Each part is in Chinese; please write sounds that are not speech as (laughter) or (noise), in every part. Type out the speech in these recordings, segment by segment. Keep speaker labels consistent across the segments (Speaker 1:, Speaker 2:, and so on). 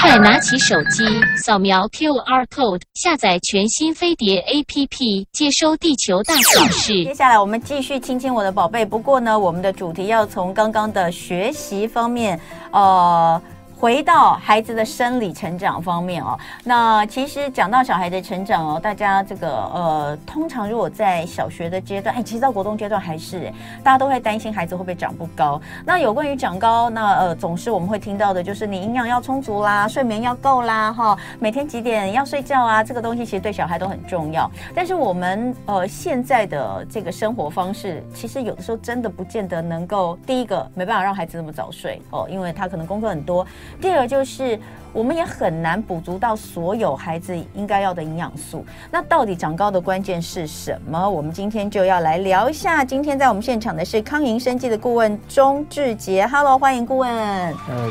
Speaker 1: 快拿起手机，扫描 QR code，下载全新飞碟 APP，接收地球大小事。
Speaker 2: 接下来我们继续亲亲我的宝贝。不过呢，我们的主题要从刚刚的学习方面，呃。回到孩子的生理成长方面哦，那其实讲到小孩的成长哦，大家这个呃，通常如果在小学的阶段，哎，其实到国中阶段还是，大家都会担心孩子会不会长不高。那有关于长高，那呃，总是我们会听到的就是你营养要充足啦，睡眠要够啦，哈，每天几点要睡觉啊，这个东西其实对小孩都很重要。但是我们呃现在的这个生活方式，其实有的时候真的不见得能够，第一个没办法让孩子那么早睡哦，因为他可能工作很多。第二就是，我们也很难补足到所有孩子应该要的营养素。那到底长高的关键是什么？我们今天就要来聊一下。今天在我们现场的是康盈生计的顾问钟志杰，Hello，欢迎顾问。
Speaker 3: 呃，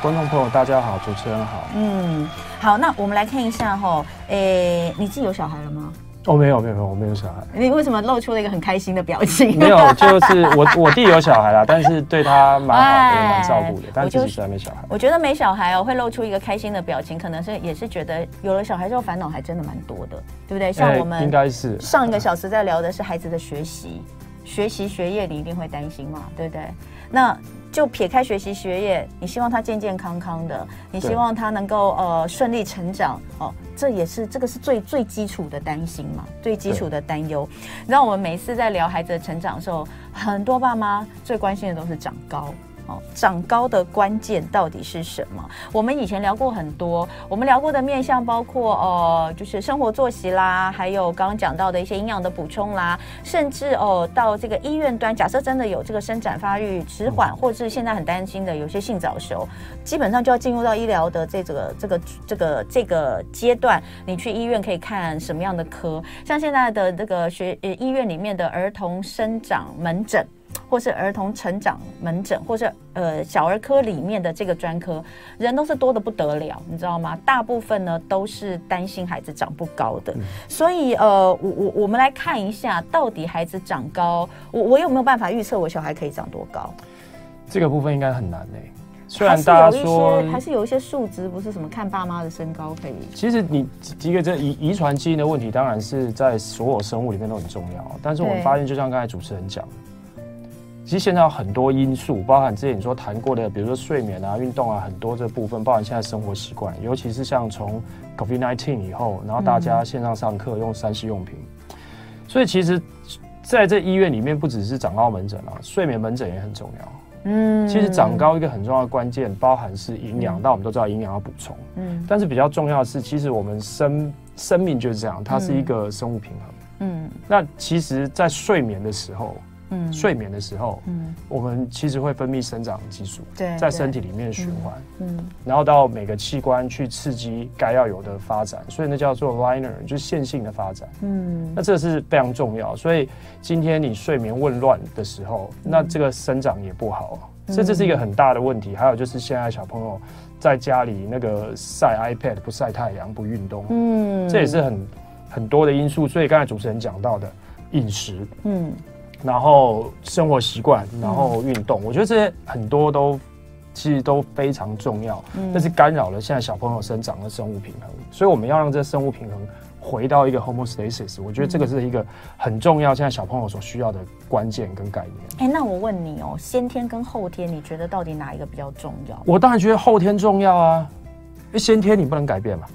Speaker 3: 观众朋友大家好，主持人好。
Speaker 2: 嗯，好，那我们来看一下哈，诶，你自己有小孩了吗？
Speaker 3: 哦，没有没有没有，我没有小孩。
Speaker 2: 你为什么露出了一个很开心的表情？
Speaker 3: 没有，(laughs) 就是我我弟有小孩啦，但是对他蛮好的，蛮照顾的，但是自己虽然没小孩。
Speaker 2: 我觉得没小孩哦，会露出一个开心的表情，可能是也是觉得有了小孩之后烦恼还真的蛮多的，对不对？像我们
Speaker 3: 应该是
Speaker 2: 上一个小时在聊的是孩子的学习，学习学业你一定会担心嘛，对不对？那。就撇开学习学业，你希望他健健康康的，你希望他能够呃顺利成长哦，这也是这个是最最基础的担心嘛，最基础的担忧。你知道我们每次在聊孩子的成长的时候，很多爸妈最关心的都是长高。长高的关键到底是什么？我们以前聊过很多，我们聊过的面向包括呃，就是生活作息啦，还有刚刚讲到的一些营养的补充啦，甚至哦、呃，到这个医院端，假设真的有这个生长发育迟缓，或者是现在很担心的有些性早熟，基本上就要进入到医疗的这个这个这个这个阶段。你去医院可以看什么样的科？像现在的这个学呃医院里面的儿童生长门诊。或是儿童成长门诊，或是呃小儿科里面的这个专科，人都是多的不得了，你知道吗？大部分呢都是担心孩子长不高的，嗯、所以呃，我我我们来看一下，到底孩子长高，我我有没有办法预测我小孩可以长多高？
Speaker 3: 这个部分应该很难诶、欸。虽然大家说
Speaker 2: 还是有一些数值，不是什么看爸妈的身高可以。
Speaker 3: 其实你一个这遗遗传基因的问题，当然是在所有生物里面都很重要。但是我们发现，就像刚才主持人讲。其实现在有很多因素，包含之前你说谈过的，比如说睡眠啊、运动啊，很多这部分，包含现在生活习惯，尤其是像从 COVID-19 以后，然后大家线上上课用三 C 用品，所以其实在这医院里面，不只是长高门诊啊，睡眠门诊也很重要。嗯，其实长高一个很重要的关键，包含是营养，但我们都知道营养要补充。嗯，但是比较重要的是，其实我们生生命就是这样，它是一个生物平衡。嗯，那其实，在睡眠的时候。嗯，睡眠的时候，嗯，我们其实会分泌生长激素，对，在身体里面循环，嗯，然后到每个器官去刺激该要有的发展，所以那叫做 linear，就是线性的发展，嗯，那这是非常重要。所以今天你睡眠紊乱的时候，那这个生长也不好，所以这是一个很大的问题。还有就是现在小朋友在家里那个晒 iPad 不晒太阳不运动，嗯，这也是很很多的因素。所以刚才主持人讲到的饮食，嗯。然后生活习惯，然后运动，嗯、我觉得这些很多都其实都非常重要，嗯、但是干扰了现在小朋友生长的生物平衡，所以我们要让这生物平衡回到一个 homeostasis，我觉得这个是一个很重要，现在小朋友所需要的关键跟概念。
Speaker 2: 哎，那我问你哦，先天跟后天，你觉得到底哪一个比较重要？
Speaker 3: 我当然觉得后天重要啊，因为先天你不能改变嘛。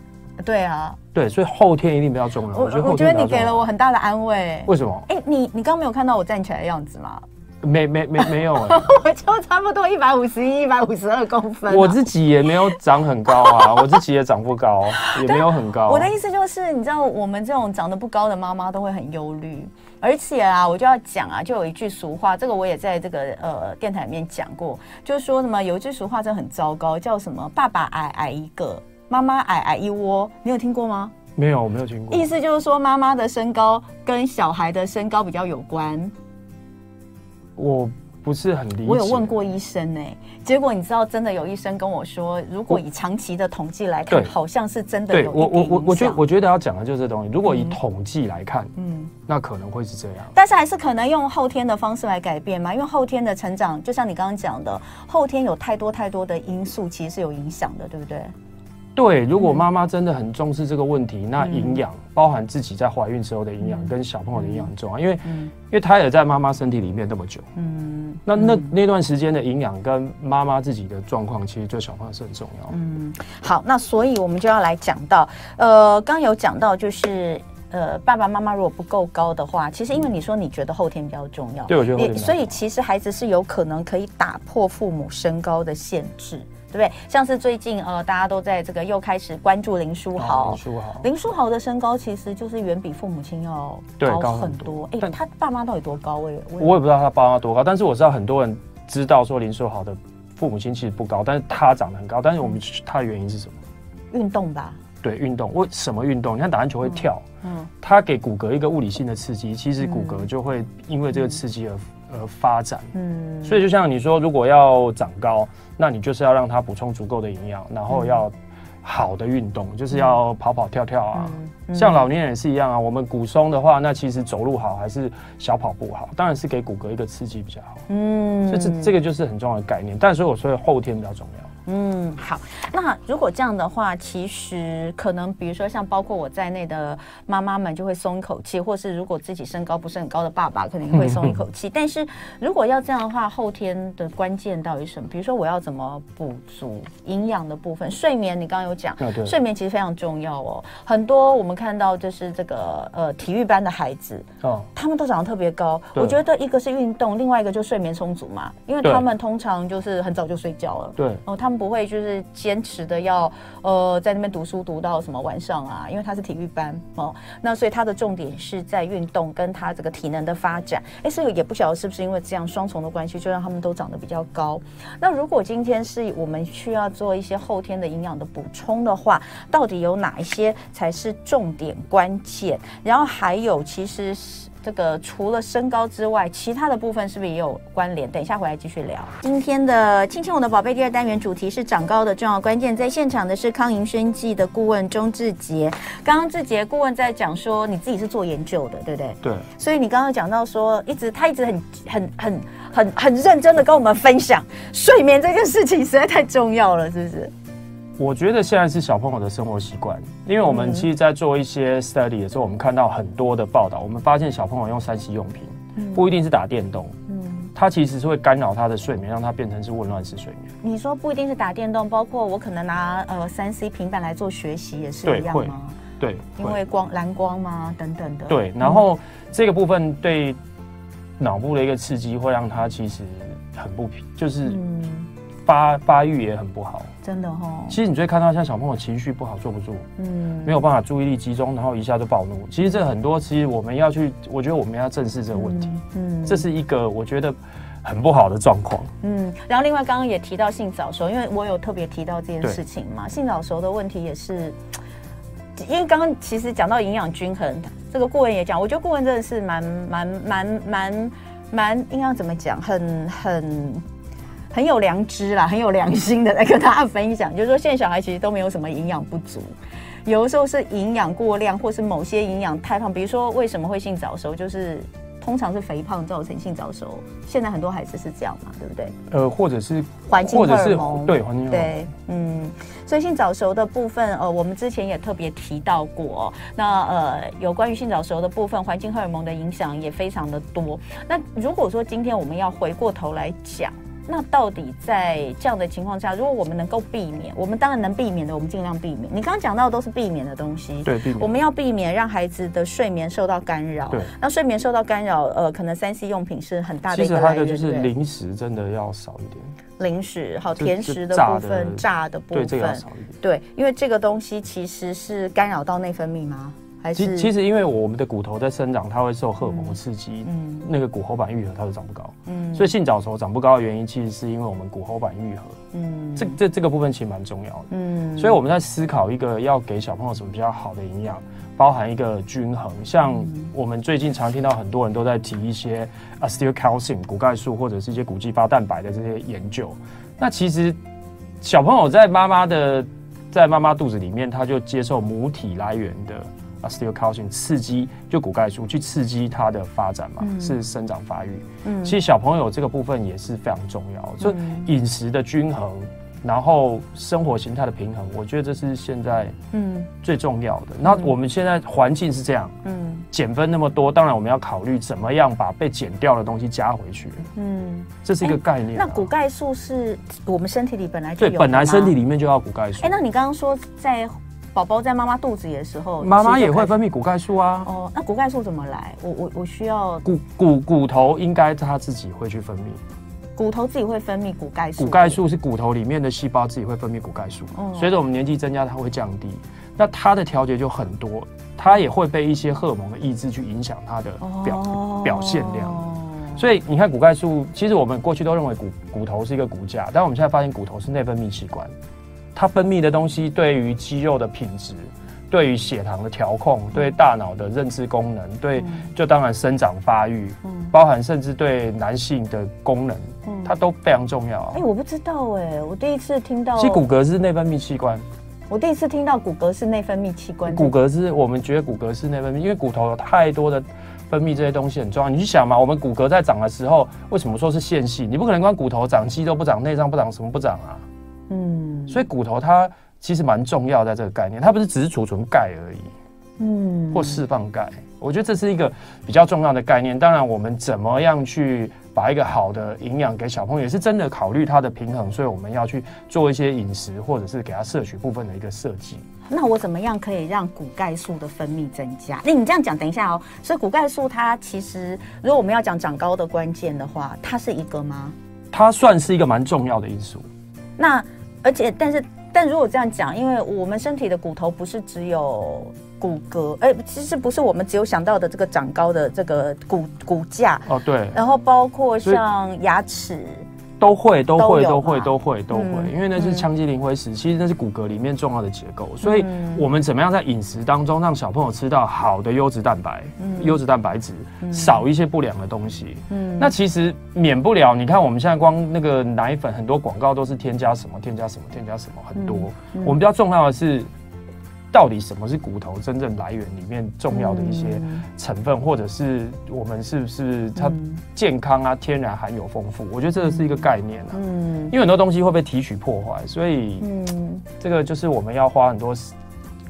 Speaker 2: 对啊，
Speaker 3: 对，所以后天一定比较重要。我觉得，
Speaker 2: 我觉得你给了我很大的安慰。
Speaker 3: 为什么？
Speaker 2: 哎，你你刚刚没有看到我站起来的样子吗？
Speaker 3: 没没没没有，(laughs)
Speaker 2: 我就差不多一百五十一、一百五十二公分。
Speaker 3: 我自己也没有长很高啊，我自己也长不高，也没有很高。
Speaker 2: 我的意思就是，你知道，我们这种长得不高的妈妈都会很忧虑，而且啊，我就要讲啊，就有一句俗话，这个我也在这个呃电台里面讲过，就是说什么有一句俗话真的很糟糕，叫什么“爸爸矮矮一个”。妈妈矮矮一窝，你有听过吗？
Speaker 3: 没有，我没有听过。
Speaker 2: 意思就是说，妈妈的身高跟小孩的身高比较有关。
Speaker 3: 我不是很理解。
Speaker 2: 我有问过医生呢、欸，结果你知道，真的有医生跟我说，如果以长期的统计来看，好像是真的有。
Speaker 3: 对我我我我觉得我觉得要讲的就是这东西。如果以统计来看，嗯，那可能会是这样。
Speaker 2: 但是还是可能用后天的方式来改变嘛，因为后天的成长，就像你刚刚讲的，后天有太多太多的因素，其实是有影响的，对不对？
Speaker 3: 对，如果妈妈真的很重视这个问题，嗯、那营养包含自己在怀孕时候的营养跟小朋友的营养很重要，因为、嗯、因为胎儿在妈妈身体里面那么久，嗯，那那那段时间的营养跟妈妈自己的状况，其实对小朋友是很重要。
Speaker 2: 嗯，好，那所以我们就要来讲到，呃，刚有讲到就是，呃，爸爸妈妈如果不够高的话，其实因为你说你觉得后天比较重要，
Speaker 3: 对，我觉得，
Speaker 2: 所以其实孩子是有可能可以打破父母身高的限制。对不对？像是最近呃，大家都在这个又开始关注林书豪。
Speaker 3: 林书豪，
Speaker 2: 林书豪的身高其实就是远比父母亲要高很多。哎，他爸妈到底多高？我也
Speaker 3: 我也不知道他爸妈多高，但是我知道很多人知道说林书豪的父母亲其实不高，但是他长得很高。但是我们他的原因是什么？
Speaker 2: 运动吧。
Speaker 3: 对，运动。为什么运动？你看打篮球会跳，嗯，他给骨骼一个物理性的刺激，其实骨骼就会因为这个刺激而。呃，发展，嗯，所以就像你说，如果要长高，那你就是要让他补充足够的营养，然后要好的运动，就是要跑跑跳跳啊。像老年人也是一样啊。我们骨松的话，那其实走路好还是小跑步好？当然是给骨骼一个刺激比较好。嗯，所以这这个就是很重要的概念。但是我说后天比较重要。
Speaker 2: 嗯，好。那如果这样的话，其实可能，比如说像包括我在内的妈妈们就会松一口气，或是如果自己身高不是很高的爸爸，可能会松一口气。但是如果要这样的话，后天的关键到底是什么？比如说我要怎么补足营养的部分？睡眠，你刚刚有讲，睡眠其实非常重要哦。很多我们看到就是这个呃体育班的孩子哦，他们都长得特别高。我觉得一个是运动，另外一个就睡眠充足嘛，因为他们通常就是很早就睡觉了。
Speaker 3: 对
Speaker 2: 哦，他们。不会就是坚持的要呃在那边读书读到什么晚上啊，因为他是体育班哦，那所以他的重点是在运动跟他这个体能的发展。哎，所以也不晓得是不是因为这样双重的关系，就让他们都长得比较高。那如果今天是我们需要做一些后天的营养的补充的话，到底有哪一些才是重点关键？然后还有其实是。这个除了身高之外，其他的部分是不是也有关联？等一下回来继续聊。今天的亲亲我的宝贝第二单元主题是长高的重要关键，在现场的是康盈生技的顾问钟志杰。刚刚志杰顾问在讲说，你自己是做研究的，对不对？
Speaker 3: 对。
Speaker 2: 所以你刚刚讲到说，一直他一直很很很很很认真的跟我们分享睡眠这件事情，实在太重要了，是不是？
Speaker 3: 我觉得现在是小朋友的生活习惯，因为我们其实，在做一些 study 的时候，我们看到很多的报道，我们发现小朋友用三 C 用品，不一定是打电动，嗯，它其实是会干扰他的睡眠，让他变成是紊乱式睡眠。
Speaker 2: 你说不一定是打电动，包括我可能拿呃三 C 平板来做学习也是一样吗？
Speaker 3: 对，
Speaker 2: 因为光蓝光吗？等等的。
Speaker 3: 对，然后这个部分对脑部的一个刺激，会让他其实很不平，就是发发育也很不好。
Speaker 2: 真的哈、哦，
Speaker 3: 其实你就会看到像小朋友情绪不好，坐不住，嗯，没有办法注意力集中，然后一下就暴怒。其实这很多，其实我们要去，我觉得我们要正视这个问题，嗯，嗯，这是一个我觉得很不好的状况，嗯。
Speaker 2: 然后另外刚刚也提到性早熟，因为我有特别提到这件事情嘛，性早熟的问题也是，因为刚刚其实讲到营养均衡，这个顾问也讲，我觉得顾问真的是蛮蛮蛮蛮蛮应该怎么讲，很很。很有良知啦，很有良心的来跟大家分享，就是说现在小孩其实都没有什么营养不足，有的时候是营养过量，或是某些营养太胖。比如说为什么会性早熟，就是通常是肥胖造成性早熟。现在很多孩子是这样嘛，对不对？
Speaker 3: 呃，或者是
Speaker 2: 环境荷尔蒙，
Speaker 3: 对环境荷尔蒙，
Speaker 2: 对，嗯，所以性早熟的部分，呃，我们之前也特别提到过。那呃，有关于性早熟的部分，环境荷尔蒙的影响也非常的多。那如果说今天我们要回过头来讲。那到底在这样的情况下，如果我们能够避免，我们当然能避免的，我们尽量避免。你刚刚讲到的都是避免的东西，
Speaker 3: 对，避免。
Speaker 2: 我们要避免让孩子的睡眠受到干扰。
Speaker 3: 对，
Speaker 2: 那睡眠受到干扰，呃，可能三 C 用品是很大的一个来源。
Speaker 3: 其实它的就是零食真的要少一点。
Speaker 2: 零食好，甜食的部分，炸的部分。对，因为这个东西其实是干扰到内分泌吗？还是
Speaker 3: 其其实因为我们的骨头在生长，它会受荷尔蒙的刺激，
Speaker 2: 嗯，
Speaker 3: 那个骨骺板愈合它就长不高，
Speaker 2: 嗯，
Speaker 3: 所以性早熟长不高的原因，其实是因为我们骨骺板愈合，
Speaker 2: 嗯，
Speaker 3: 这这这个部分其实蛮重要的，
Speaker 2: 嗯，
Speaker 3: 所以我们在思考一个要给小朋友什么比较好的营养，包含一个均衡，像我们最近常听到很多人都在提一些 osteocalcium 骨钙素或者是一些骨继发蛋白的这些研究，那其实小朋友在妈妈的在妈妈肚子里面，他就接受母体来源的。Osteocalcium 刺激就骨钙素去刺激它的发展嘛，嗯、是生长发育。嗯，其实小朋友这个部分也是非常重要，所以饮食的均衡，然后生活形态的平衡，我觉得这是现在嗯最重要的。那、嗯、我们现在环境是这样，嗯，减分那么多，当然我们要考虑怎么样把被减掉的东西加回去。嗯，这是一个概念、啊欸。
Speaker 2: 那骨钙素是我们身体里本来就有，
Speaker 3: 对，本来身体里面就要骨钙素。
Speaker 2: 哎、欸，那你刚刚说在。宝宝在妈妈肚子里的时候，
Speaker 3: 妈妈也会分泌骨钙素啊。
Speaker 2: 哦，那骨钙素怎么来？我我我需要
Speaker 3: 骨骨骨头应该它自己会去分泌，
Speaker 2: 骨头自己会分泌骨钙素。
Speaker 3: 骨钙素是骨头里面的细胞自己会分泌骨钙素。嗯，随着我们年纪增加，它会降低。那它的调节就很多，它也会被一些荷尔蒙的抑制去影响它的表、哦、表现量。所以你看骨钙素，其实我们过去都认为骨骨头是一个骨架，但我们现在发现骨头是内分泌器官。它分泌的东西对于肌肉的品质，对于血糖的调控，对大脑的认知功能，对就当然生长发育，包含甚至对男性的功能，它都非常重要啊。
Speaker 2: 哎，我不知道哎，我第一次听到。
Speaker 3: 其实骨骼是内分泌器官。
Speaker 2: 我第一次听到骨骼是内分泌器官。
Speaker 3: 骨骼是我们觉得骨骼是内分泌，因为骨头有太多的分泌这些东西很重要。你去想嘛，我们骨骼在长的时候，为什么说是线性？你不可能光骨头长，肌肉不长，内脏不长，什么不长啊？嗯，所以骨头它其实蛮重要，在这个概念，它不是只是储存钙而已，嗯，或释放钙。我觉得这是一个比较重要的概念。当然，我们怎么样去把一个好的营养给小朋友，也是真的考虑它的平衡。所以我们要去做一些饮食，或者是给他摄取部分的一个设计。
Speaker 2: 那我怎么样可以让骨钙素的分泌增加？那你这样讲，等一下哦。所以骨钙素它其实，如果我们要讲长高的关键的话，它是一个吗？
Speaker 3: 它算是一个蛮重要的因素。
Speaker 2: 那而且，但是，但如果这样讲，因为我们身体的骨头不是只有骨骼，哎、欸，其实不是我们只有想到的这个长高的这个骨骨架
Speaker 3: 哦，对，
Speaker 2: 然后包括像牙齿。
Speaker 3: 都会都会都会都会都会，因为那是羟基磷灰石，其实那是骨骼里面重要的结构。所以，我们怎么样在饮食当中让小朋友吃到好的优质蛋白、优质蛋白质，少一些不良的东西？嗯，那其实免不了。你看，我们现在光那个奶粉，很多广告都是添加什么、添加什么、添加什么，很多。我们比较重要的是。到底什么是骨头真正来源里面重要的一些成分，或者是我们是不是它健康啊、天然含有丰富？我觉得这个是一个概念啊。嗯，因为很多东西会被提取破坏，所以嗯，这个就是我们要花很多时。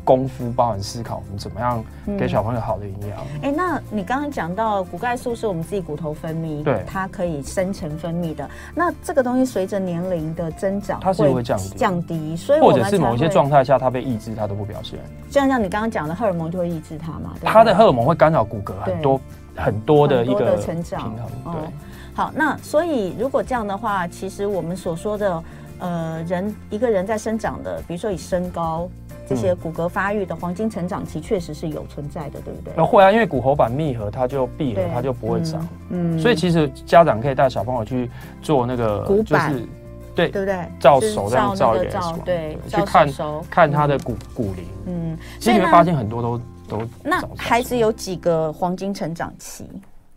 Speaker 3: 功夫包含思考，我们怎么样给小朋友好的营养？
Speaker 2: 哎、嗯欸，那你刚刚讲到骨钙素是我们自己骨头分泌，
Speaker 3: 对，
Speaker 2: 它可以生成分泌的。那这个东西随着年龄的增长，
Speaker 3: 它是会降低，
Speaker 2: 降低，所以
Speaker 3: 或者是某一些状态下它被抑制，它都不表现。
Speaker 2: 就像像你刚刚讲的，荷尔蒙就会抑制它嘛？对对，
Speaker 3: 它的荷尔蒙会干扰骨骼很多很多的一个
Speaker 2: 成长
Speaker 3: 平衡。对，
Speaker 2: 哦、好，那所以如果这样的话，其实我们所说的呃人一个人在生长的，比如说以身高。这些骨骼发育的黄金成长期确实是有存在的，对不对？
Speaker 3: 那会啊，因为骨喉板密合，它就闭合，它就不会长。嗯，所以其实家长可以带小朋友去做那个，
Speaker 2: 骨板，
Speaker 3: 对
Speaker 2: 对不对？
Speaker 3: 照手这样照一个，
Speaker 2: 对，
Speaker 3: 去看看他的骨骨龄。嗯，其实你会发现很多都都。
Speaker 2: 那孩子有几个黄金成长期？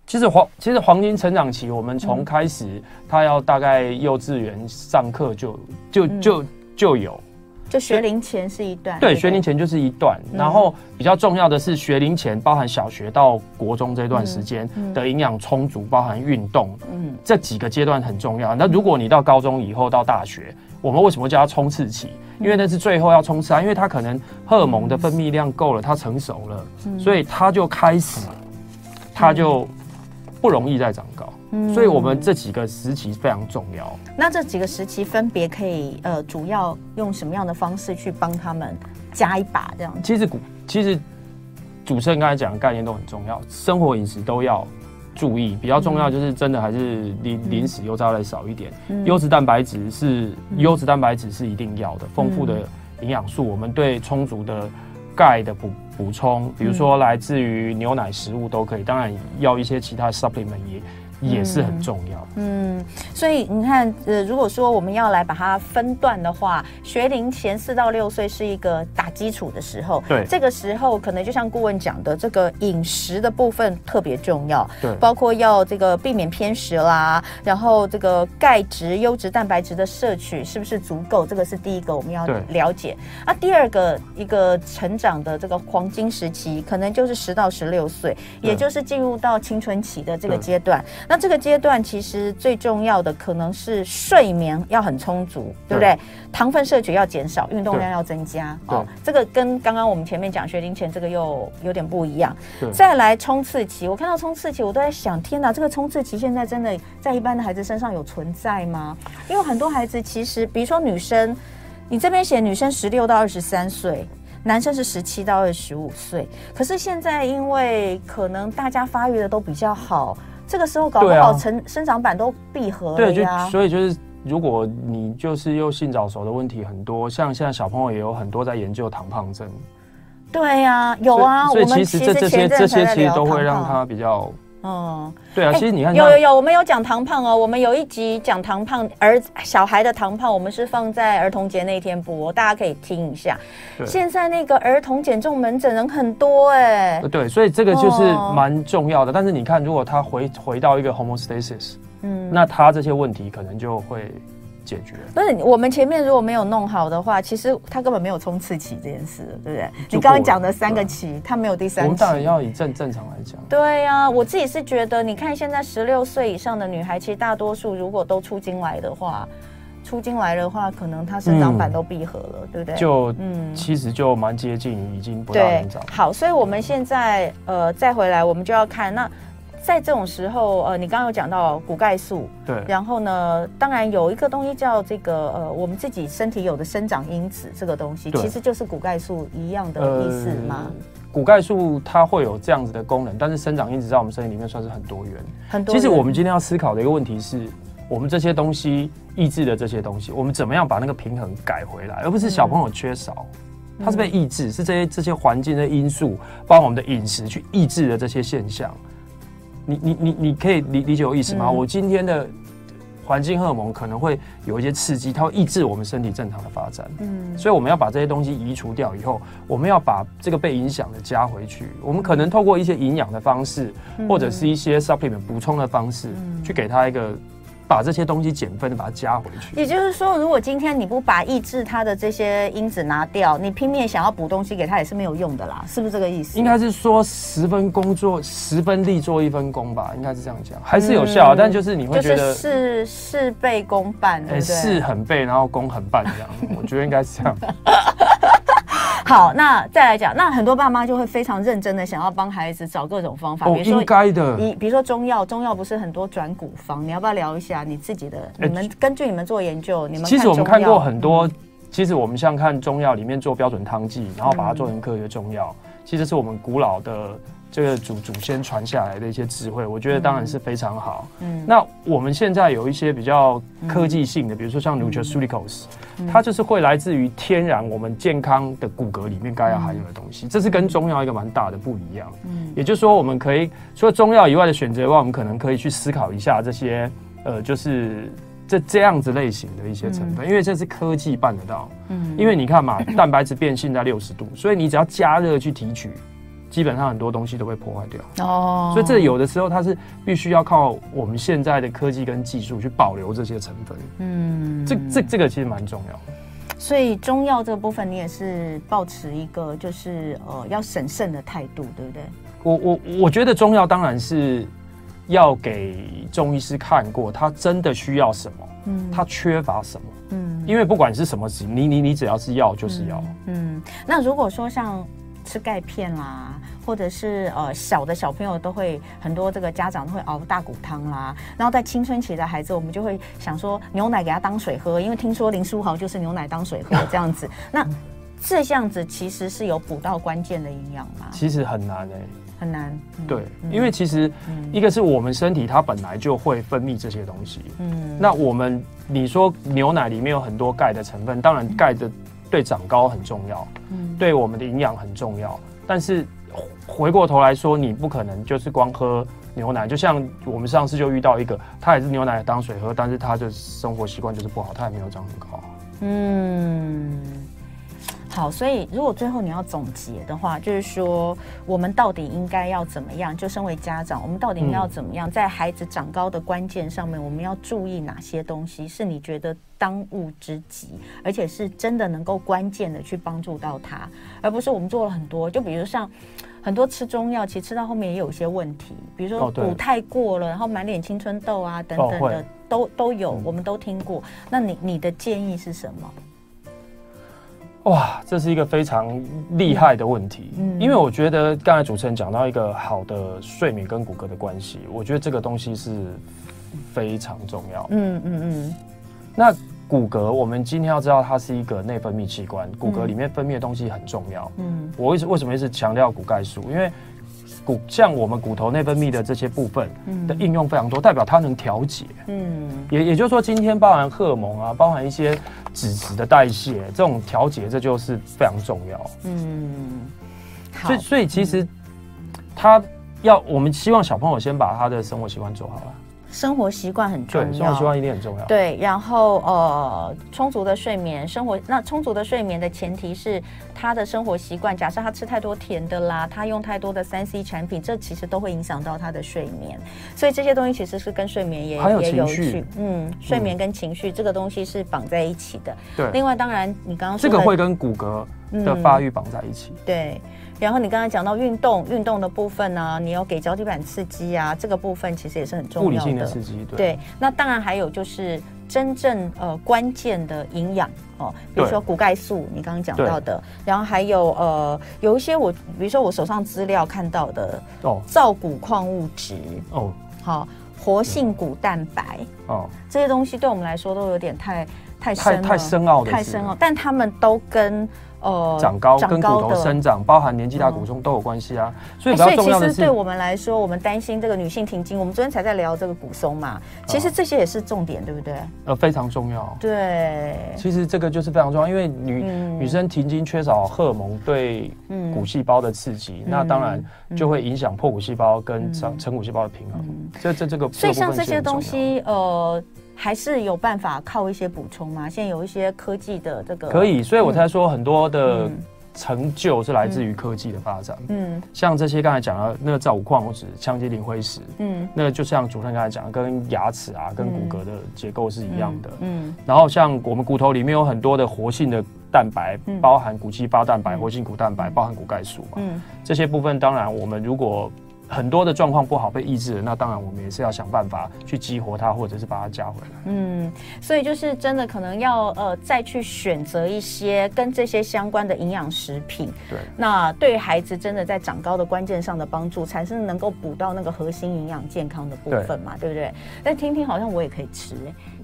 Speaker 3: 其实黄其实黄金成长期，我们从开始他要大概幼稚园上课就就就就有。
Speaker 2: 就学龄前是一段，
Speaker 3: 对，学龄前就是一段。然后比较重要的是，学龄前包含小学到国中这段时间的营养充足，包含运动，嗯，这几个阶段很重要。那如果你到高中以后到大学，我们为什么叫它冲刺期？因为那是最后要冲刺啊，因为它可能荷尔蒙的分泌量够了，它成熟了，所以它就开始，它就不容易再长高。所以，我们这几个时期非常重要。
Speaker 2: 那这几个时期分别可以呃，主要用什么样的方式去帮他们加一把这样子？其实，
Speaker 3: 其实主持人刚才讲的概念都很重要，生活饮食都要注意。比较重要就是真的还是零零食油炸类少一点，优质蛋白质是优质蛋白质是一定要的，丰富的营养素，我们对充足的钙的补补充，比如说来自于牛奶食物都可以，当然要一些其他 supplement 也。也是很重要。
Speaker 2: 嗯，所以你看，呃，如果说我们要来把它分段的话，学龄前四到六岁是一个打基础的时候。
Speaker 3: 对，
Speaker 2: 这个时候可能就像顾问讲的，这个饮食的部分特别重要。
Speaker 3: 对，
Speaker 2: 包括要这个避免偏食啦，然后这个钙质、优质蛋白质的摄取是不是足够？这个是第一个我们要了解。啊，第二个一个成长的这个黄金时期，可能就是十到十六岁，也就是进入到青春期的这个阶段。那这个阶段其实最重要的可能是睡眠要很充足，对不对？糖分摄取要减少，运动量要增加。哦，这个跟刚刚我们前面讲学龄前这个又有点不一样。再来冲刺期，我看到冲刺期，我都在想，天哪，这个冲刺期现在真的在一般的孩子身上有存在吗？因为很多孩子其实，比如说女生，你这边写女生十六到二十三岁，男生是十七到二十五岁，可是现在因为可能大家发育的都比较好。这个时候搞不好成生长板都闭合了呀。
Speaker 3: 对，就所以就是，如果你就是又性早熟的问题很多，像现在小朋友也有很多在研究糖胖症。
Speaker 2: 对呀，有啊。
Speaker 3: 所以其实这这些这些其实都会让他比较。嗯，对啊，其实你看，
Speaker 2: 有有有，我们有讲糖胖哦，我们有一集讲糖胖儿小孩的糖胖，我们是放在儿童节那天播，大家可以听一下。现在那个儿童减重门诊人很多哎，
Speaker 3: 对，所以这个就是蛮重要的。但是你看，如果他回回到一个 homeostasis，嗯，那他这些问题可能就会。解决不
Speaker 2: 是我们前面如果没有弄好的话，其实他根本没有冲刺期这件事，对不对？你刚刚讲的三个期，他没有第三期。
Speaker 3: 我们当然要以正正常来讲。
Speaker 2: 对呀、啊，我自己是觉得，你看现在十六岁以上的女孩，其实大多数如果都出经来的话，出经来的话，可能她生长板都闭合了，嗯、对不对？
Speaker 3: 就嗯，其实就蛮接近已经不大能长。
Speaker 2: 好，所以我们现在呃再回来，我们就要看那。在这种时候，呃，你刚刚有讲到骨钙素，
Speaker 3: 对，
Speaker 2: 然后呢，当然有一个东西叫这个，呃，我们自己身体有的生长因子，这个东西其实就是骨钙素一样的意思吗？呃、
Speaker 3: 骨钙素它会有这样子的功能，但是生长因子在我们身体里面算是很多元。很多元。其实我们今天要思考的一个问题是，我们这些东西抑制的这些东西，我们怎么样把那个平衡改回来，而不是小朋友缺少，嗯、它是被抑制，是这些这些环境的因素，包括我们的饮食去抑制的这些现象。你你你你可以理理解我意思吗？嗯、我今天的环境荷尔蒙可能会有一些刺激，它会抑制我们身体正常的发展。嗯，所以我们要把这些东西移除掉以后，我们要把这个被影响的加回去。我们可能透过一些营养的方式，嗯、或者是一些 supplement 补充的方式，嗯、去给他一个。把这些东西减分的把它加回去，
Speaker 2: 也就是说，如果今天你不把抑制它的这些因子拿掉，你拼命想要补东西给它也是没有用的啦，是不是这个意思？
Speaker 3: 应该是说十分工作十分力做一分工吧，应该是这样讲，还是有效，嗯、但就是你会觉得
Speaker 2: 事事倍功半，对不对？
Speaker 3: 事很倍，然后功很半这样，我觉得应该是这样。(laughs)
Speaker 2: 好，那再来讲，那很多爸妈就会非常认真的想要帮孩子找各种方法，
Speaker 3: 哦，比如说应该的，
Speaker 2: 你比如说中药，中药不是很多转古方，你要不要聊一下你自己的？你们根据你们做研究，你们
Speaker 3: 其实我们看过很多，其实我们像看中药里面做标准汤剂，然后把它做成科学中药，其实是我们古老的。这个祖祖先传下来的一些智慧，我觉得当然是非常好。嗯，那我们现在有一些比较科技性的，嗯、比如说像 nutraceuticals，嗯、它就是会来自于天然我们健康的骨骼里面该要含有的东西，嗯、这是跟中药一个蛮大的不一样。嗯，也就是说，我们可以除了中药以外的选择的话，我们可能可以去思考一下这些呃，就是这这样子类型的一些成分，嗯、因为这是科技办得到。嗯，因为你看嘛，蛋白质变性在六十度，所以你只要加热去提取。基本上很多东西都被破坏掉哦，所以这有的时候它是必须要靠我们现在的科技跟技术去保留这些成分。嗯，这这这个其实蛮重要的。
Speaker 2: 所以中药这个部分，你也是保持一个就是呃要审慎的态度，对不对？
Speaker 3: 我我我觉得中药当然是要给中医师看过，他真的需要什么，嗯，他缺乏什么，嗯，因为不管是什么你你你只要是药就是药。
Speaker 2: 嗯，那如果说像。吃钙片啦，或者是呃小的小朋友都会很多，这个家长都会熬大骨汤啦。然后在青春期的孩子，我们就会想说牛奶给他当水喝，因为听说林书豪就是牛奶当水喝 (laughs) 这样子。那这样子其实是有补到关键的营养吗？
Speaker 3: 其实很难诶、欸，
Speaker 2: 很难。
Speaker 3: 嗯、对，因为其实一个是我们身体它本来就会分泌这些东西。嗯，那我们你说牛奶里面有很多钙的成分，当然钙的。对长高很重要，嗯，对我们的营养很重要。但是回过头来说，你不可能就是光喝牛奶。就像我们上次就遇到一个，他也是牛奶当水喝，但是他的生活习惯就是不好，他也没有长很高。
Speaker 2: 嗯，好，所以如果最后你要总结的话，就是说我们到底应该要怎么样？就身为家长，我们到底应该要怎么样，在孩子长高的关键上面，我们要注意哪些东西？是你觉得当务之急，而且是真的能够关键的去帮助到他，而不是我们做了很多，就比如像很多吃中药，其实吃到后面也有一些问题，比如说补太过了，然后满脸青春痘啊等等的。都都有，我们都听过。那你你的建议是什么？
Speaker 3: 哇，这是一个非常厉害的问题。嗯，因为我觉得刚才主持人讲到一个好的睡眠跟骨骼的关系，我觉得这个东西是非常重要。嗯嗯嗯。那骨骼，我们今天要知道它是一个内分泌器官，骨骼里面分泌的东西很重要。嗯，我为什为什么一直强调骨钙素？因为骨像我们骨头内分泌的这些部分的应用非常多，代表它能调节。嗯，也也就是说，今天包含荷尔蒙啊，包含一些脂质的代谢，这种调节，这就是非常重要。嗯，所以所以其实他要我们希望小朋友先把他的生活习惯做好了。
Speaker 2: 生活习惯很重要，
Speaker 3: 生活习惯一定很重要。
Speaker 2: 对，然后呃，充足的睡眠，生活那充足的睡眠的前提是他的生活习惯。假设他吃太多甜的啦，他用太多的三 C 产品，这其实都会影响到他的睡眠。所以这些东西其实是跟睡眠也
Speaker 3: 还有
Speaker 2: 也有
Speaker 3: 趣。
Speaker 2: 嗯，睡眠跟情绪、嗯、这个东西是绑在一起的。
Speaker 3: 对。
Speaker 2: 另外，当然你刚刚说
Speaker 3: 这个会跟骨骼的发育绑在一起。
Speaker 2: 嗯、对。然后你刚才讲到运动，运动的部分呢、啊，你要给脚底板刺激啊，这个部分其实也是很重要的。
Speaker 3: 物理性的刺激，对。
Speaker 2: 对，那当然还有就是真正呃关键的营养哦，比如说骨钙素，你刚刚讲到的，然后还有呃有一些我，比如说我手上资料看到的哦，造骨矿物质哦，好，活性骨蛋白哦，这些东西对我们来说都有点太太深
Speaker 3: 太深奥的，
Speaker 2: 太深奥，但他们都跟。
Speaker 3: 呃，长高跟骨头生长，包含年纪大、骨松都有关系啊。所以，
Speaker 2: 所以其实对我们来说，我们担心这个女性停经。我们昨天才在聊这个骨松嘛，其实这些也是重点，对不对？
Speaker 3: 呃，非常重要。
Speaker 2: 对，
Speaker 3: 其实这个就是非常重要，因为女女生停经缺少荷尔蒙对骨细胞的刺激，那当然就会影响破骨细胞跟成成骨细胞的平衡。这这这个，
Speaker 2: 所以像这些东西，呃。还是有办法靠一些补充吗？现在有一些科技的这个
Speaker 3: 可以，所以我才说很多的成就是来自于科技的发展。嗯，像这些刚才讲的那个造骨矿物质、羟基磷灰石，嗯，那就像主持人刚才讲的，跟牙齿啊、跟骨骼的结构是一样的。嗯，然后像我们骨头里面有很多的活性的蛋白，包含骨激发蛋白、活性骨蛋白，包含骨钙素嘛。嗯，这些部分当然我们如果很多的状况不好被抑制了，那当然我们也是要想办法去激活它，或者是把它加回来。
Speaker 2: 嗯，所以就是真的可能要呃再去选择一些跟这些相关的营养食品。
Speaker 3: 对，
Speaker 2: 那对孩子真的在长高的关键上的帮助，才是能够补到那个核心营养健康的部分嘛，对，对不对？但听听好像我也可以吃，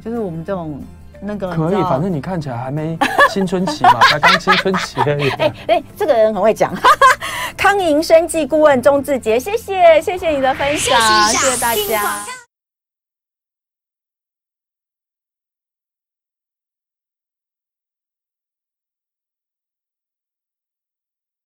Speaker 2: 就是我们这种那个
Speaker 3: 可以，反正你看起来还没青春期嘛，(laughs) 才刚青春期而已。
Speaker 2: 哎哎、这个人很会讲。康盈生计顾问钟志杰，谢谢谢谢你的分享，谢谢，谢谢大家。